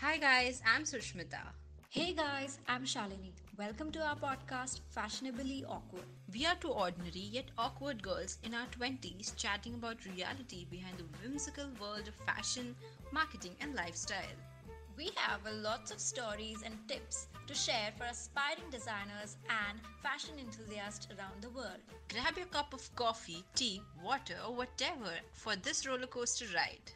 Hi guys, I'm Sushmita. Hey guys, I'm Shalini. Welcome to our podcast, Fashionably Awkward. We are two ordinary yet awkward girls in our 20s chatting about reality behind the whimsical world of fashion, marketing, and lifestyle. We have lots of stories and tips to share for aspiring designers and fashion enthusiasts around the world. Grab your cup of coffee, tea, water, or whatever for this roller coaster ride.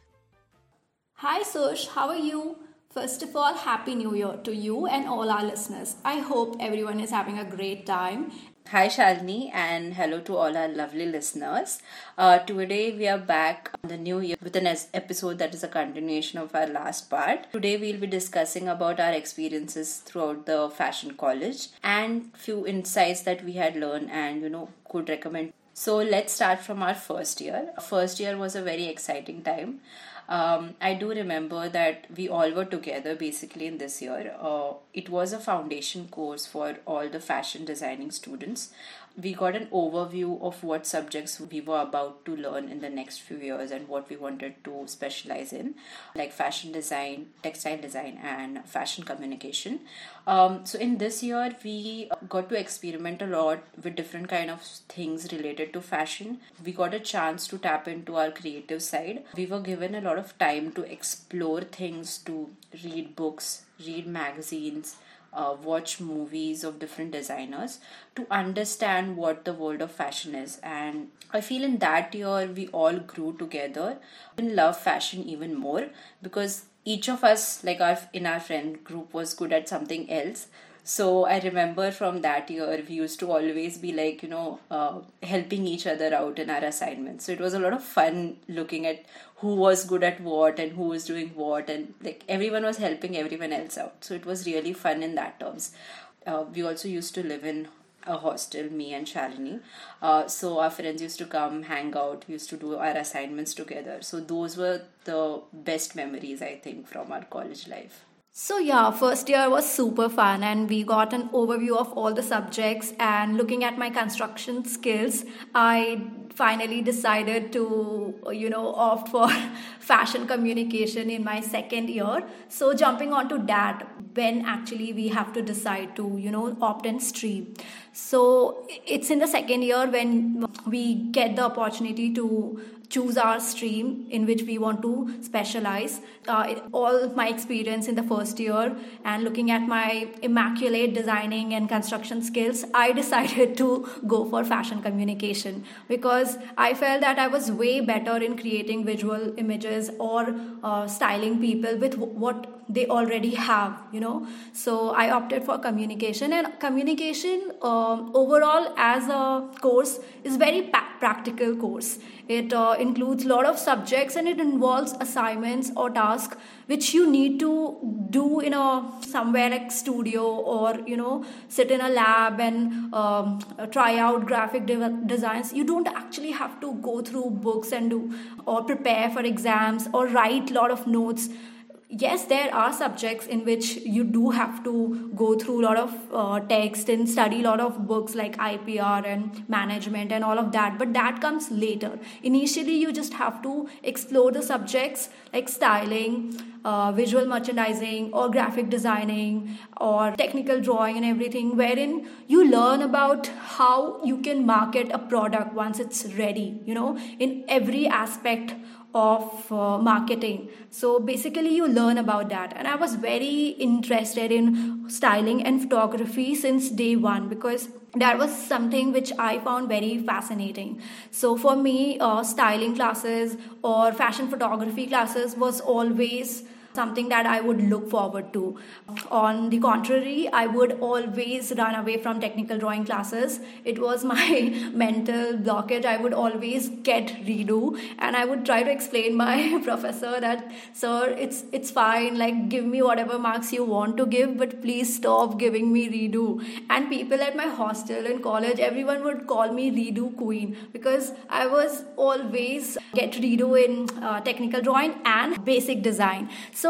Hi Sush, how are you? First of all, Happy New Year to you and all our listeners. I hope everyone is having a great time Hi Shalini and hello to all our lovely listeners. Uh, today we are back on the new year with an episode that is a continuation of our last part. Today we'll be discussing about our experiences throughout the fashion college and few insights that we had learned and you know could recommend. So let's start from our first year. First year was a very exciting time um, I do remember that we all were together basically in this year. Uh, it was a foundation course for all the fashion designing students we got an overview of what subjects we were about to learn in the next few years and what we wanted to specialize in, like fashion design, textile design, and fashion communication. Um, so in this year, we got to experiment a lot with different kind of things related to fashion. We got a chance to tap into our creative side. We were given a lot of time to explore things, to read books, read magazines uh, watch movies of different designers to understand what the world of fashion is. And I feel in that year we all grew together and love fashion even more because each of us, like our in our friend group, was good at something else. So I remember from that year, we used to always be like, you know, uh, helping each other out in our assignments. So it was a lot of fun looking at who was good at what and who was doing what, and like everyone was helping everyone else out. So it was really fun in that terms. Uh, we also used to live in a hostel, me and Shalini. Uh, so our friends used to come, hang out, used to do our assignments together. So those were the best memories, I think, from our college life. So, yeah, first year was super fun, and we got an overview of all the subjects. And looking at my construction skills, I finally decided to, you know, opt for fashion communication in my second year. So, jumping onto that, when actually we have to decide to, you know, opt and stream. So, it's in the second year when we get the opportunity to choose our stream in which we want to specialize. Uh, all my experience in the first year and looking at my immaculate designing and construction skills, I decided to go for fashion communication because I felt that I was way better in creating visual images or uh, styling people with what they already have you know. So i opted for communication and communication um, overall as a course is very pa- practical course. It uh, includes a lot of subjects and it involves assignments or tasks which you need to do in a somewhere like studio or you know sit in a lab and um, try out graphic de- designs. You don't actually have to go through books and do or prepare for exams or write a lot of notes yes there are subjects in which you do have to go through a lot of uh, text and study a lot of books like ipr and management and all of that but that comes later. Initially you just have to explore the subjects like styling uh, visual merchandising or graphic designing or technical drawing and everything wherein you learn about how you can market a product once it's ready you know in every aspect of uh, marketing. So basically you learn about that. And i was very interested in styling and photography since day one because that was something which i found very fascinating. So for me uh, styling classes or fashion photography classes was always something that I would look forward to. On the contrary, I would always run away from technical drawing classes. It was my mental blockage. I would always get redo and I would try to explain my professor that sir it's it's fine like give me whatever marks you want to give but please stop giving me redo. And people at my hostel in college everyone would call me redo queen because I was always get redo in uh, technical drawing and basic design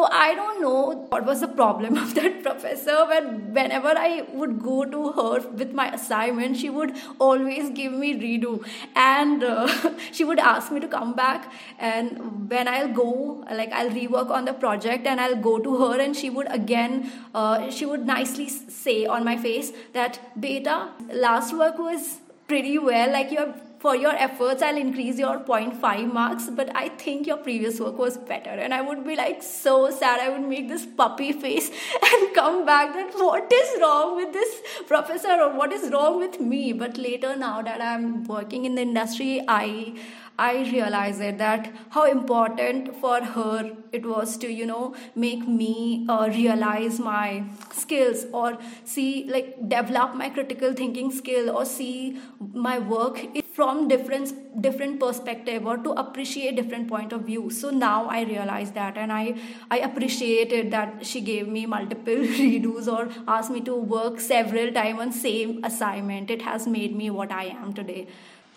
I don't know what was the problem of that professor, but whenever I would go to her with my assignment, she would always give me redo, and uh, she would ask me to come back. And when I'll go, like I'll rework on the project, and I'll go to her, and she would again, uh, she would nicely say on my face that, "Beta, last work was pretty well. Like you have." For your efforts i'll increase your 0.5 marks but i think your previous work was better. And i would be like so sad. I would make this puppy face and come back that what is wrong with this professor? Or what is wrong with me? But later now that i'm working in the industry i I realized it that how important for her it was to you know make me uh, realize my skills or see like develop my critical thinking skill or see my work from different different perspective or to appreciate different point of view. So now i realize that and i i appreciated that she gave me multiple redos or asked me to work several time on same assignment. It has made me what i am today.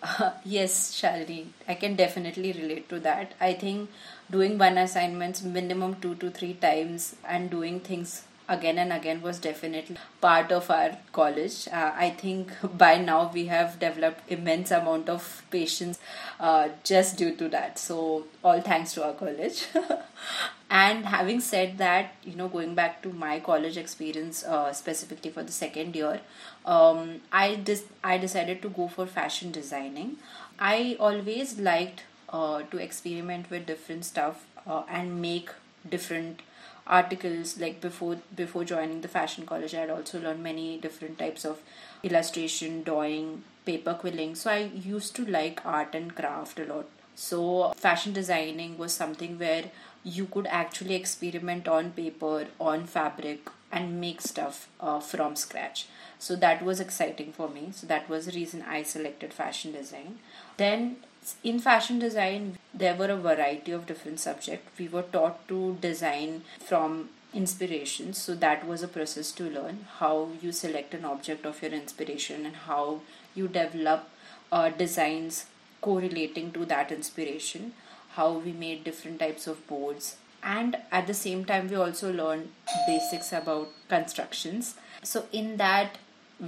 Uh, yes, Shalini, I can definitely relate to that. I think doing one assignments minimum two to three times and doing things again and again was definitely part of our college. Uh, I think by now we have developed immense amount of patience uh, just due to that. So all thanks to our college. and having said that, you know, going back to my college experience uh, specifically for the second year, um, I dis- I decided to go for fashion designing. I always liked uh, to experiment with different stuff uh, and make different articles like before before joining the fashion college i had also learned many different types of illustration drawing paper quilling. So i used to like art and craft a lot. So fashion designing was something where you could actually experiment on paper on fabric and make stuff uh, from scratch. So that was exciting for me. So that was the reason i selected fashion design. Then in fashion design there were a variety of different subjects. We were taught to design from inspiration so that was a process to learn how you select an object of your inspiration and how you develop uh, designs correlating to that inspiration how we made different types of boards. And at the same time we also learned basics about constructions. So in that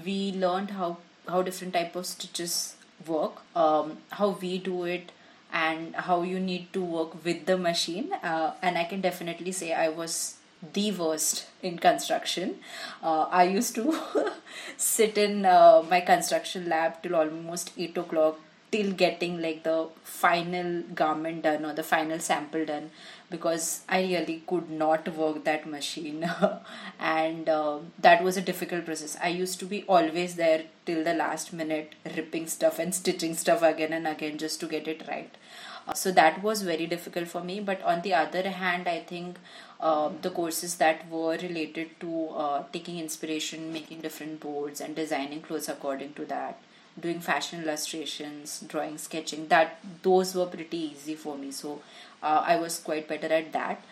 we learned how how different type of stitches work, um, how we do it, and how you need to work with the machine. Uh, and I can definitely say I was the worst in construction. Uh, I used to sit in uh, my construction lab till almost 8 o'clock till getting like the final garment done or the final sample done because I really could not work that machine and uh, that was a difficult process. I used to be always there till the last minute ripping stuff and stitching stuff again and again just to get it right. Uh, so that was very difficult for me but on the other hand I think uh, the courses that were related to uh, taking inspiration, making different boards and designing clothes according to that doing fashion illustrations drawing sketching that those were pretty easy for me. So uh, i was quite better at that.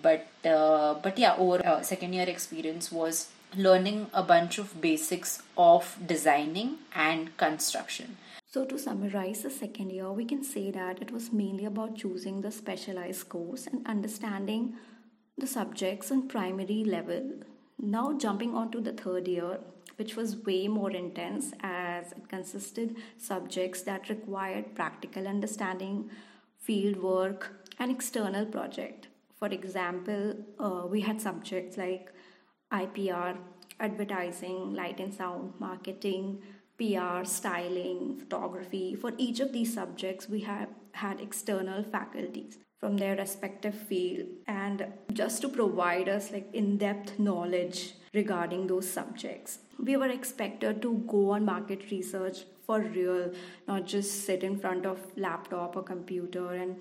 But uh, but yeah over uh, second year experience was learning a bunch of basics of designing and construction. So, to summarize the second year, we can say that it was mainly about choosing the specialized course and understanding the subjects on primary level. Now, jumping on to the third year, which was way more intense as it consisted subjects that required practical understanding, field work, and external project. For example, uh, we had subjects like IPR, advertising, light and sound, marketing, PR, styling, photography. For each of these subjects, we have had external faculties from their respective field and just to provide us like in-depth knowledge regarding those subjects we were expected to go on market research for real not just sit in front of laptop or computer and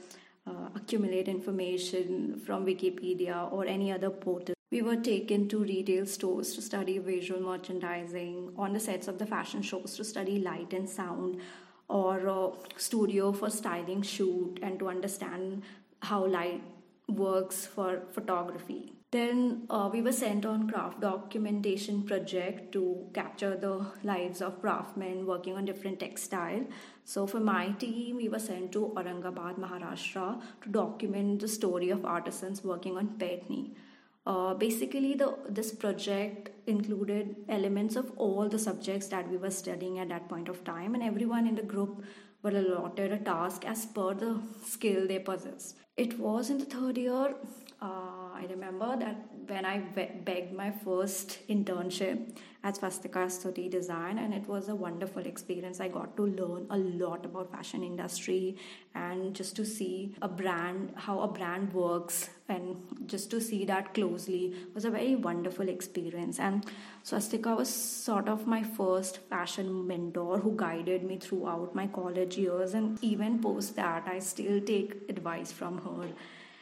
uh, accumulate information from wikipedia or any other portal. We were taken to retail stores to study visual merchandising on the sets of the fashion shows to study light and sound or a studio for styling shoot and to understand how light works for photography Then uh, we were sent on craft documentation project to capture the lives of craftsmen working on different textile. So for my team, we were sent to Aurangabad, Maharashtra to document the story of artisans working on Paithani. Uh, basically, the this project included elements of all the subjects that we were studying at that point of time, and everyone in the group were allotted a task as per the skill they possessed. It was in the third year uh, I remember that when I begged my first internship at Swastika Study Design, and it was a wonderful experience. I got to learn a lot about fashion industry and just to see a brand, how a brand works, and just to see that closely was a very wonderful experience. And Swastika was sort of my first fashion mentor who guided me throughout my college years, and even post that, I still take advice from her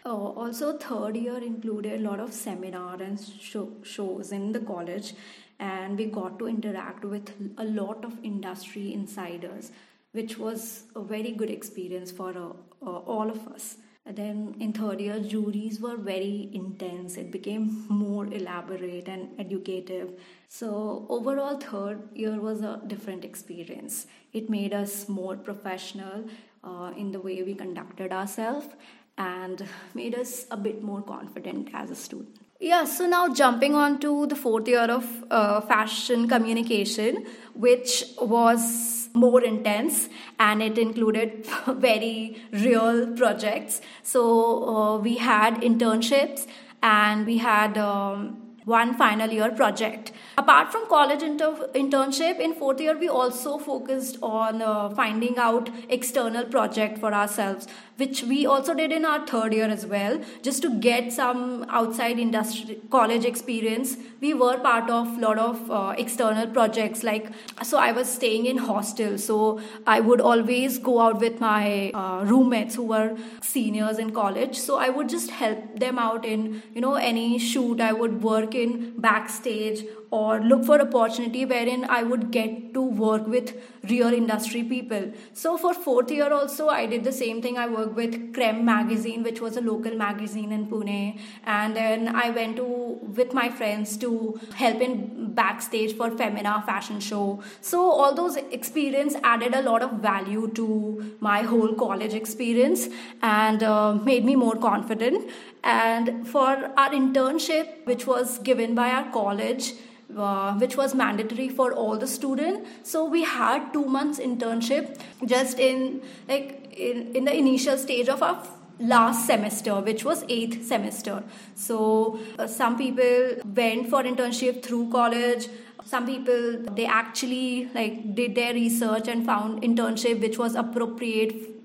uh, also, third year included a lot of seminar and show, shows in the college, and we got to interact with a lot of industry insiders, which was a very good experience for uh, uh, all of us. Then in third year, juries were very intense. It became more elaborate and educative. So overall, third year was a different experience. It made us more professional uh, in the way we conducted ourselves and made us a bit more confident as a student. Yeah, so now jumping on to the fourth year of uh, fashion communication, which was more intense and it included very real projects. So uh, we had internships and we had um, one final year project. Apart from college inter- internship, in fourth year we also focused on uh, finding out external project for ourselves which we also did in our third year as well just to get some outside industry college experience. We were part of a lot of uh, external projects like so i was staying in hostel so i would always go out with my uh, roommates who were seniors in college. So i would just help them out in you know any shoot i would work in backstage or look for opportunity wherein I would get to work with real industry people. So for fourth year also I did the same thing. I worked with Creme magazine, which was a local magazine in Pune, and then I went to with my friends to help in backstage for Femina fashion show. So all those experience added a lot of value to my whole college experience and uh, made me more confident. And for our internship, which was given by our college, uh, which was mandatory for all the students so we had two months internship just in like in, in the initial stage of our last semester which was eighth semester. So uh, some people went for internship through college. Some people they actually like did their research and found internship which was appropriate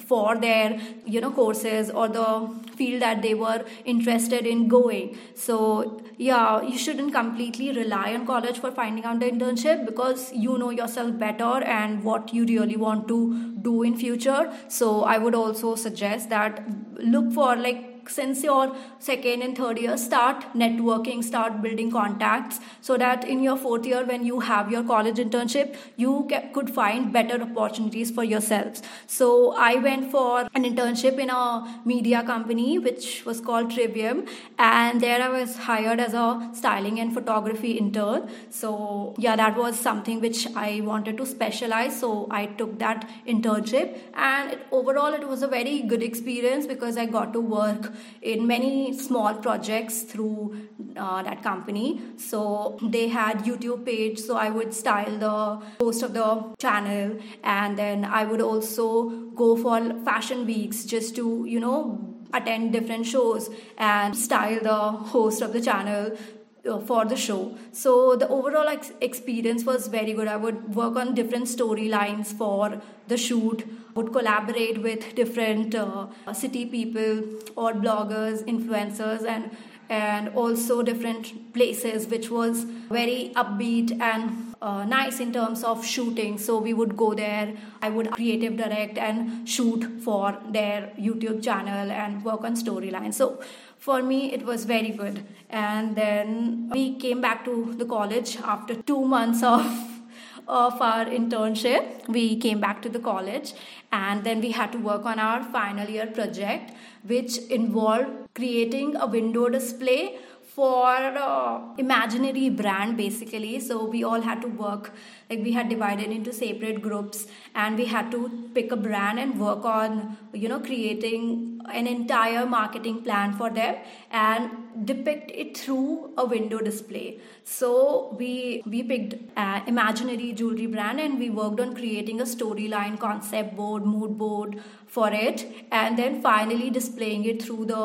for their you know courses or the field that they were interested in going. So yeah you shouldn't completely rely on college for finding out the internship because you know yourself better and what you really want to do in future. So i would also suggest that look for like since your second and third year start networking start building contacts so that in your fourth year when you have your college internship you could find better opportunities for yourselves. So i went for an internship in a media company which was called trivium and there i was hired as a styling and photography intern. So yeah that was something which i wanted to specialize so i took that internship and it, overall it was a very good experience because i got to work in many small projects through uh, that company. So they had YouTube page, so I would style the post of the channel, and then I would also go for fashion weeks just to you know attend different shows and style the host of the channel for the show. So the overall ex- experience was very good. I would work on different storylines for the shoot. Would collaborate with different uh, city people or bloggers, influencers, and and also different places, which was very upbeat and uh, nice in terms of shooting. So we would go there. I would creative direct and shoot for their YouTube channel and work on storylines. So for me it was very good. And then we came back to the college after 2 months of of our internship. We came back to the college and then we had to work on our final year project which involved creating a window display for uh, imaginary brand basically. So we all had to work like we had divided into separate groups and we had to pick a brand and work on you know creating an entire marketing plan for them and depict it through a window display. So we we picked an imaginary jewelry brand and we worked on creating a storyline concept board mood board for it and then finally displaying it through the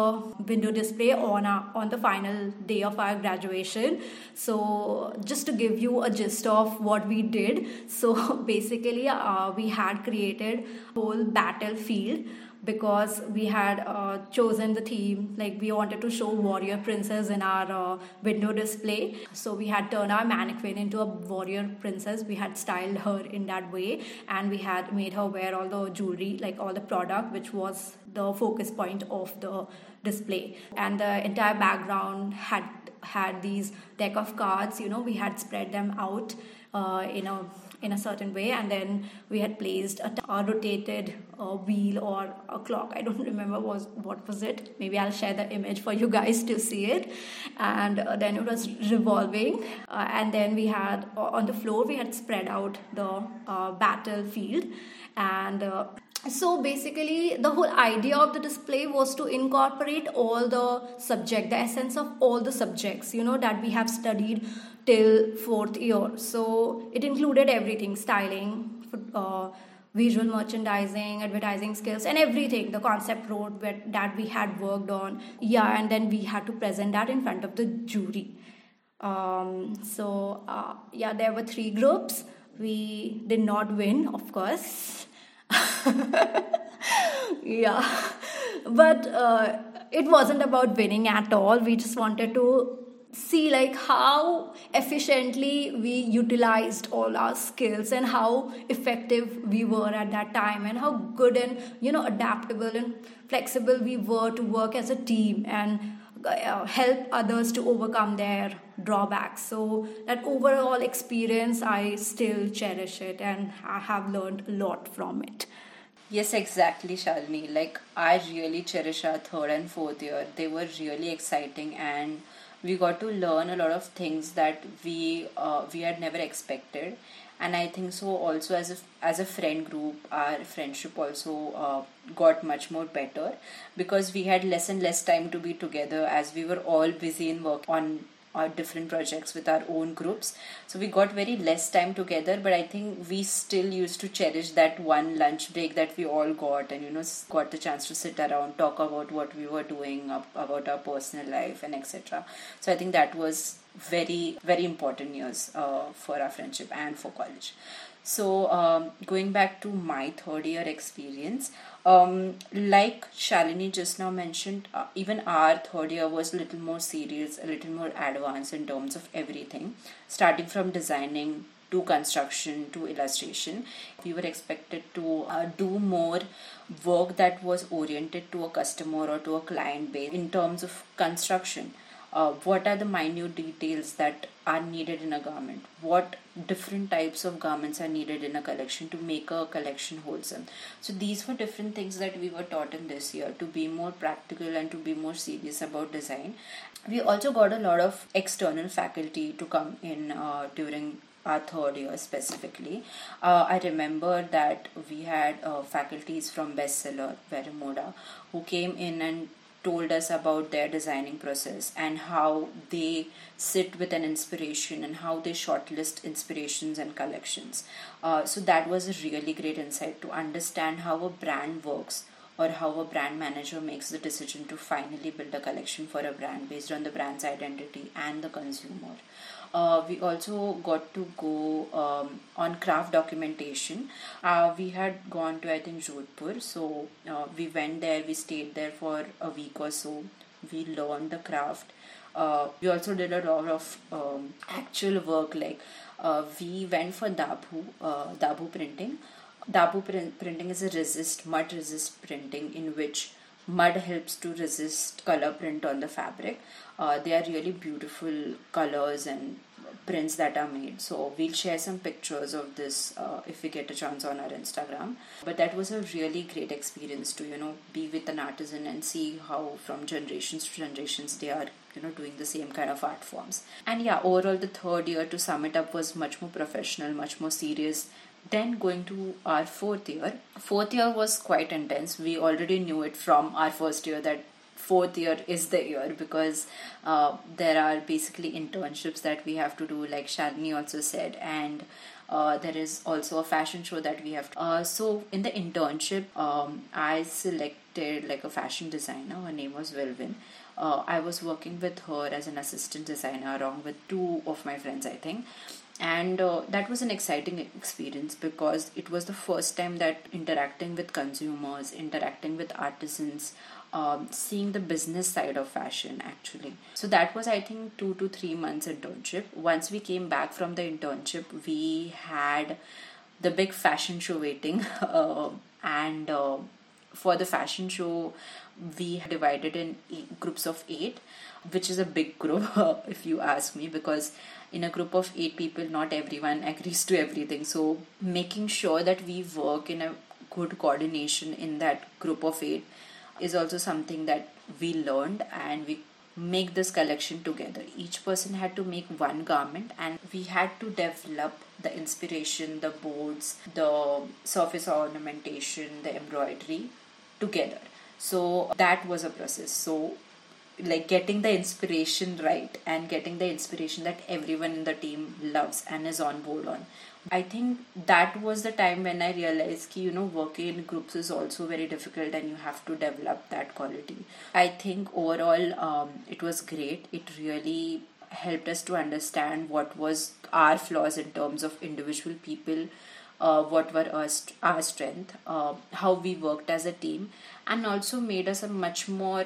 window display on our, on the final day of our graduation. So just to give you a gist of what we did so basically uh, we had created whole battlefield because we had uh, chosen the theme like we wanted to show warrior princess in our uh, window display. So we had turned our mannequin into a warrior princess. We had styled her in that way and we had made her wear all the jewelry like all the product which was the focus point of the display. And the entire background had had these deck of cards. You know we had spread them out uh, in a in a certain way and then we had placed a, a rotated uh, wheel or a clock. I don't remember was what was it. Maybe i'll share the image for you guys to see it. And uh, then it was revolving uh, and then we had on the floor we had spread out the uh, battlefield. And uh, so basically the whole idea of the display was to incorporate all the subject the essence of all the subjects you know that we have studied till fourth year. So it included everything styling, uh, visual merchandising, advertising skills, and everything. The concept road that we had worked on. Yeah, and then we had to present that in front of the jury. Um, so, uh, yeah, there were three groups. We did not win, of course. yeah, but uh, it wasn't about winning at all. We just wanted to see like how efficiently we utilized all our skills and how effective we were at that time and how good and you know adaptable and flexible we were to work as a team and uh, help others to overcome their drawbacks so that overall experience i still cherish it and i have learned a lot from it Yes, exactly, Shalini. Like, I really cherish our third and fourth year. They were really exciting and we got to learn a lot of things that we uh, we had never expected. And i think so also as a as a friend group our friendship also uh, got much more better because we had less and less time to be together as we were all busy in work on our different projects with our own groups. So we got very less time together but i think we still used to cherish that one lunch break that we all got and you know got the chance to sit around talk about what we were doing about our personal life and etc so i think that was very very important years uh, for our friendship and for college. So, um, going back to my third year experience, um, like Shalini just now mentioned, uh, even our third year was a little more serious, a little more advanced in terms of everything, starting from designing to construction to illustration. We were expected to uh, do more work that was oriented to a customer or to a client base in terms of construction uh, what are the minute details that are needed in a garment? What different types of garments are needed in a collection to make a collection wholesome? So these were different things that we were taught in this year to be more practical and to be more serious about design. We also got a lot of external faculty to come in uh, during our third year specifically. Uh, I remember that we had uh, faculties from Bestseller, Vero Moda, who came in and told us about their designing process and how they sit with an inspiration and how they shortlist inspirations and collections. Uh, so that was a really great insight to understand how a brand works or how a brand manager makes the decision to finally build a collection for a brand based on the brand's identity and the consumer uh, we also got to go um, on craft documentation. Uh, we had gone to I think Jodhpur, so uh, we went there. We stayed there for a week or so. We learned the craft. Uh, we also did a lot of um, actual work. Like uh, we went for Dabu, uh, Dabu printing. Dabu print, printing is a resist mud resist printing in which mud helps to resist color print on the fabric uh, they are really beautiful colors and prints that are made. So we'll share some pictures of this uh, if we get a chance on our instagram. But that was a really great experience to you know be with an artisan and see how from generations to generations they are you know doing the same kind of art forms. And yeah overall the third year to sum it up was much more professional much more serious then going to our fourth year. Fourth year was quite intense. We already knew it from our first year that fourth year is the year because uh, there are basically internships that we have to do like Shalini also said and uh, there is also a fashion show that we have to, uh, so in the internship um, i selected like a fashion designer her name was Wilvin uh, I was working with her as an assistant designer along with two of my friends, I think. And uh, that was an exciting experience because it was the first time that interacting with consumers, interacting with artisans, um, seeing the business side of fashion actually. So that was, I think, two to three months internship. Once we came back from the internship, we had the big fashion show waiting, uh, and uh, for the fashion show, we divided in groups of eight, which is a big group, if you ask me, because in a group of eight people, not everyone agrees to everything. So, making sure that we work in a good coordination in that group of eight is also something that we learned and we make this collection together. Each person had to make one garment and we had to develop the inspiration, the boards, the surface ornamentation, the embroidery together so that was a process so like getting the inspiration right and getting the inspiration that everyone in the team loves and is on board on. I think that was the time when i realized ki, you know working in groups is also very difficult and you have to develop that quality. I think overall um, it was great. It really helped us to understand what was our flaws in terms of individual people uh, what were our, our strength, uh, how we worked as a team, and also made us a much more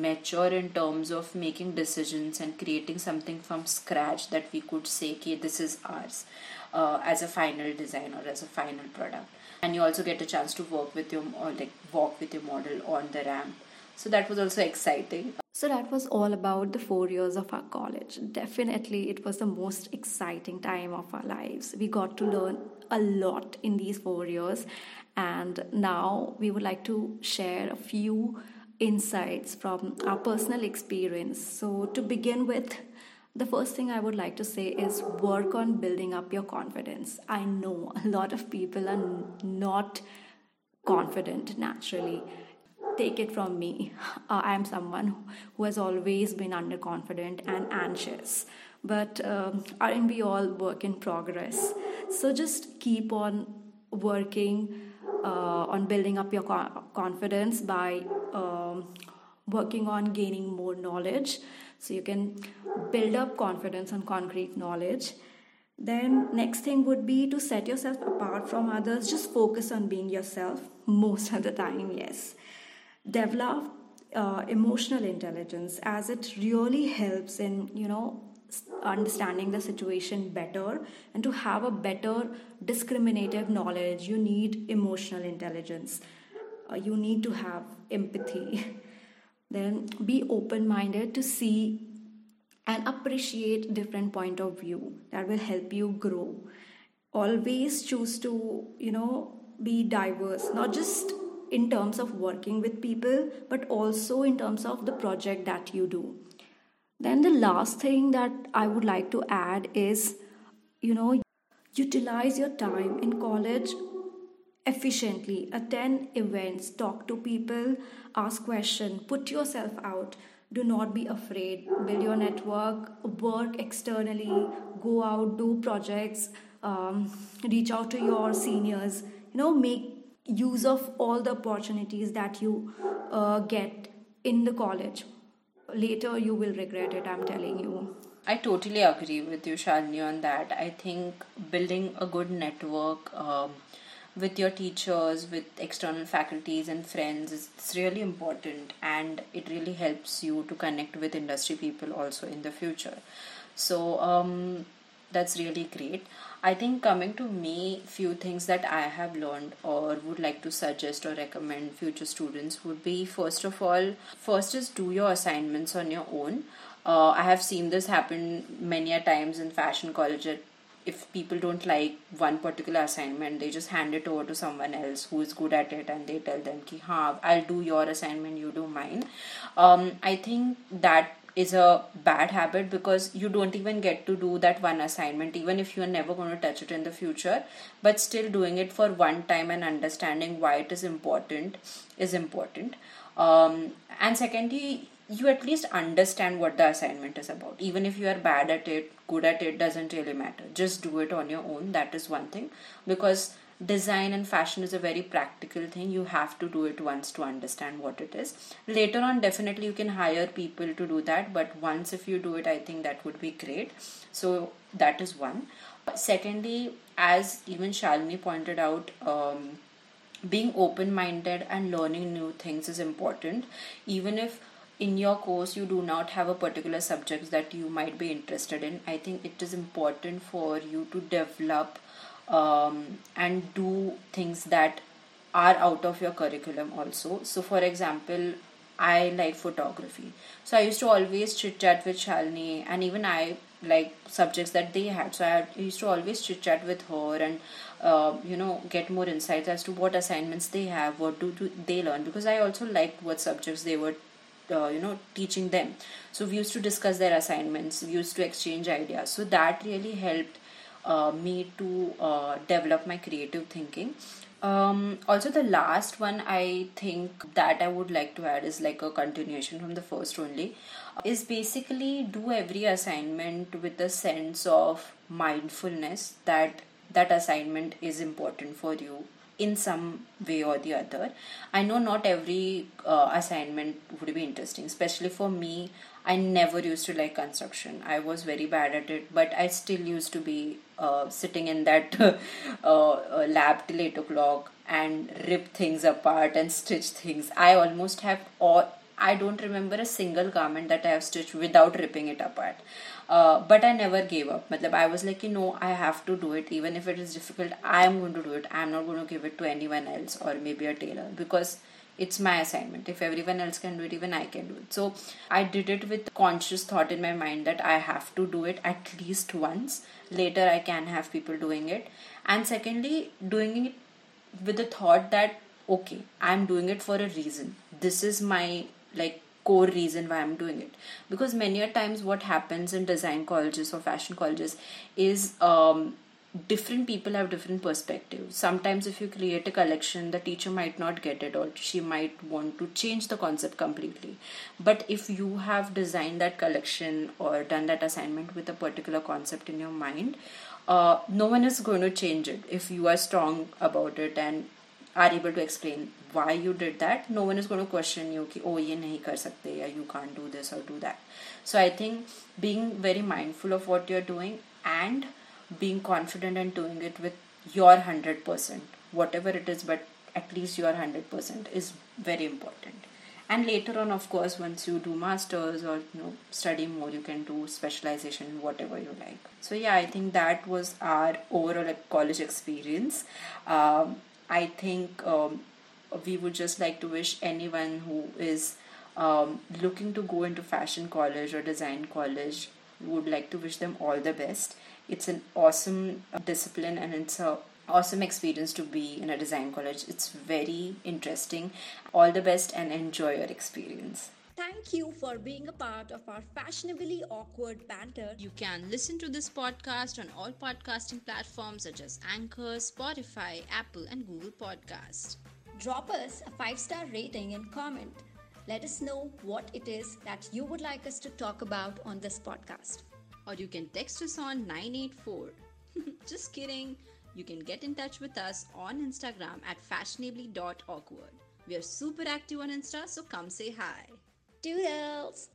mature in terms of making decisions and creating something from scratch that we could say, okay, this is ours uh, as a final design or as a final product. And you also get a chance to work with your or like walk with your model on the ramp. So that was also exciting. So that was all about the four years of our college. Definitely, it was the most exciting time of our lives. We got to learn a lot in these four years, and now we would like to share a few insights from our personal experience. So, to begin with, the first thing I would like to say is work on building up your confidence. I know a lot of people are not confident naturally take it from me. Uh, I am someone who has always been underconfident and anxious. But um, aren't we all work in progress? So just keep on working on building up your confidence by um, working on gaining more knowledge. So you can build up confidence on concrete knowledge. Then, next thing would be to set yourself apart from others. Just focus on being yourself most of the time, yes develop uh, emotional intelligence as it really helps in you know understanding the situation better and to have a better discriminative knowledge you need emotional intelligence. Uh, you need to have empathy. Then be open minded to see and appreciate different point of view that will help you grow. Always choose to you know be diverse not just in terms of working with people, but also in terms of the project that you do. Then the last thing that I would like to add is, you know, utilize your time in college efficiently. Attend events talk to people ask questions put yourself out. Do not be afraid. Build your network work externally go out do projects um, reach out to your seniors. You know make use of all the opportunities that you uh, get in the college later you will regret it i'm telling you. I totally agree with you shalini on that. I think building a good network um, with your teachers with external faculties and friends is really important and it really helps you to connect with industry people also in the future. So um, that's really great i think coming to me few things that i have learned or would like to suggest or recommend future students would be first of all first is do your assignments on your own. Uh, i have seen this happen many a times in fashion college if people don't like one particular assignment they just hand it over to someone else who is good at it and they tell them ki ha i'll do your assignment you do mine. Um, i think that is a bad habit because you don't even get to do that one assignment even if you're never going to touch it in the future. But still doing it for one time and understanding why it is important is important. Um, and secondly you at least understand what the assignment is about. Even if you are bad at it good at it doesn't really matter. Just do it on your own. That is one thing. Because design and fashion is a very practical thing. You have to do it once to understand what it is. Later on definitely you can hire people to do that but once if you do it i think that would be great. So that is one. Secondly as even shalini pointed out um, being open minded and learning new things is important. Even if in your course you do not have a particular subject that you might be interested in i think it is important for you to develop um, and do things that are out of your curriculum also. So for example i like photography. So i used to always chit chat with shalini and even i like subjects that they had. So i used to always chit chat with her and uh, you know get more insights as to what assignments they have what do, do they learn. Because i also liked what subjects they were uh, you know teaching them. So we used to discuss their assignments. We used to exchange ideas. So that really helped me to uh, develop my creative thinking um, also the last one i think that i would like to add is like a continuation from the first only is basically do every assignment with a sense of mindfulness that that assignment is important for you in some way or the other. I know not every uh, assignment would be interesting, especially for me. I never used to like construction. I was very bad at it, but I still used to be uh, sitting in that uh, uh, lab till 8 o'clock and rip things apart and stitch things. I almost have all. I don't remember a single garment that I have stitched without ripping it apart. Uh, but I never gave up. I was like, you know, I have to do it. Even if it is difficult, I am going to do it. I am not going to give it to anyone else or maybe a tailor because it's my assignment. If everyone else can do it, even I can do it. So I did it with conscious thought in my mind that I have to do it at least once. Later, I can have people doing it. And secondly, doing it with the thought that, okay, I'm doing it for a reason. This is my like core reason why I'm doing it. Because many a times what happens in design colleges or fashion colleges is um, different people have different perspectives. Sometimes if you create a collection, the teacher might not get it or she might want to change the concept completely. But if you have designed that collection or done that assignment with a particular concept in your mind, uh, no one is going to change it if you are strong about it and are able to explain why you did that no one is going to question you ki, oh ye nahi kar sakte you can't do this or do that so i think being very mindful of what you're doing and being confident and doing it with your 100% whatever it is but at least your 100% is very important. And later on of course once you do masters or you know study more you can do specialization whatever you like. So yeah i think that was our overall college experience. Um, I think um, we would just like to wish anyone who is um, looking to go into fashion college or design college would like to wish them all the best. It's an awesome uh, discipline and it's a awesome experience to be in a design college. It's very interesting. All the best and enjoy your experience. Thank you for being a part of our fashionably awkward banter. You can listen to this podcast on all podcasting platforms such as Anchor, Spotify, Apple, and Google Podcast. Drop us a 5-star rating and comment. Let us know what it is that you would like us to talk about on this podcast. Or you can text us on 984. Just kidding. You can get in touch with us on Instagram at fashionably.awkward. We are super active on Insta, so come say hi. Doodles!